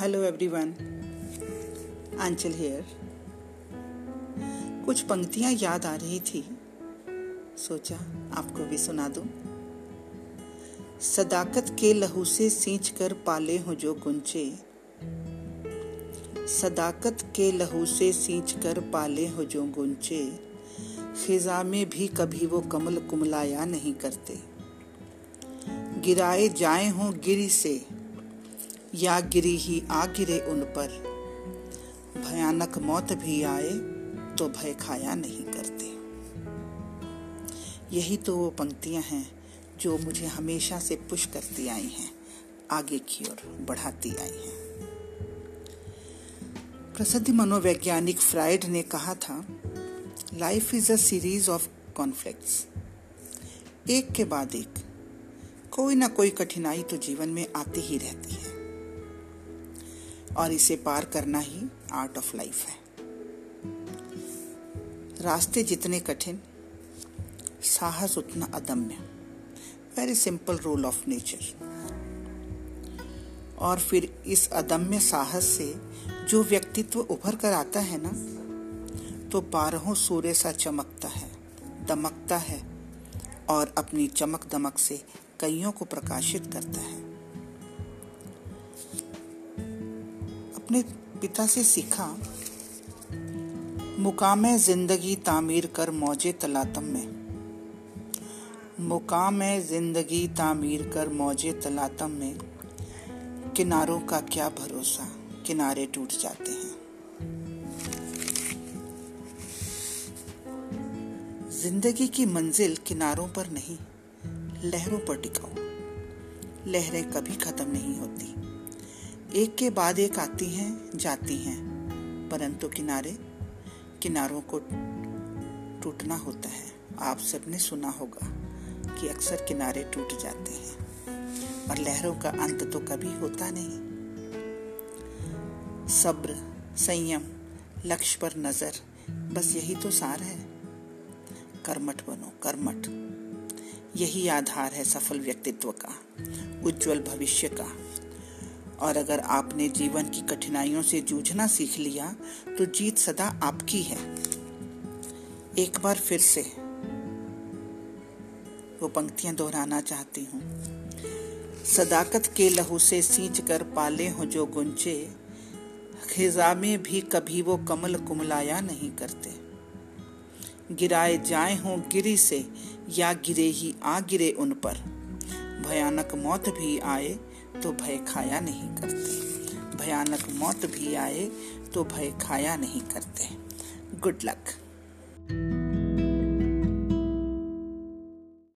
Hello everyone आंचल hair कुछ पंक्तियाँ याद आ रही थी। सोचा आपको भी सुना दूँ। सदाकत के लहू से सींच कर पाले हो जो गुंचे सदाकत के लहू से सींच कर पाले हो जो गुंचे खिजा में भी कभी वो कमल कुमलाया नहीं करते। गिराए जाए हों गिरी से। या गिरी ही आ गिरे उन पर। भयानक मौत भी आए तो भय खाया नहीं करते। यही तो वो पंक्तियाँ हैं जो मुझे हमेशा से पुश करती आई हैं, आगे की ओर बढ़ाती आई हैं। प्रसिद्ध मनोवैज्ञानिक फ्राइड ने कहा था life is a series of conflicts एक के बाद एक। कोई ना कोई कठिनाई तो जीवन में आती ही रहती है। और इसे पार करना ही आर्ट ऑफ़ लाइफ है। रास्ते जितने कठिन, साहस उतना अदम्य। Very simple rule of nature और फिर इस अदम्य साहस से जो व्यक्तित्व उभर कर आता है ना तो बारहों सूर्य सा चमकता है, दमकता है और अपनी चमक दमक से कईयों को प्रकाशित करता है। अपने पिता से सीखा, मुकाम ज़िंदगी तामीर कर मौजे तलातम में। मुकाम ज़िंदगी तामीर कर मौजे तलातम में किनारों का क्या भरोसा, किनारे टूट जाते हैं। ज़िंदगी की मंजिल किनारों पर नहीं, लहरों पर टिकाओ लहरें कभी खत्म नहीं होती। एक के बाद एक आती हैं, जाती हैं, परंतु किनारे, किनारों को टूटना होता है। आप सबने सुना होगा कि अक्सर किनारे टूट जाते हैं और लहरों का अंत तो कभी होता नहीं। सब्र, संयम, लक्ष्य पर नज़र, बस यही तो सार है। कर्मठ बनो, कर्मठ। यही आधार है सफल व्यक्तित्व का, उज्जवल भविष्य का। और अगर आपने जीवन की कठिनाइयों से जूझना सीख लिया तो जीत सदा आपकी है। एक बार फिर से वो पंक्तियाँ दोहराना चाहती हूँ। सदाकत के लहू से सींच कर पाले हो जो गुंचे खिजा में भी कभी वो कमल कुमलाया नहीं करते। गिराए जाए हों गिरी से, या गिरे ही आ गिरे उन पर। भयानक मौत भी आए तो भय खाया नहीं करते। भयानक मौत भी आए तो भय खाया नहीं करते। Good luck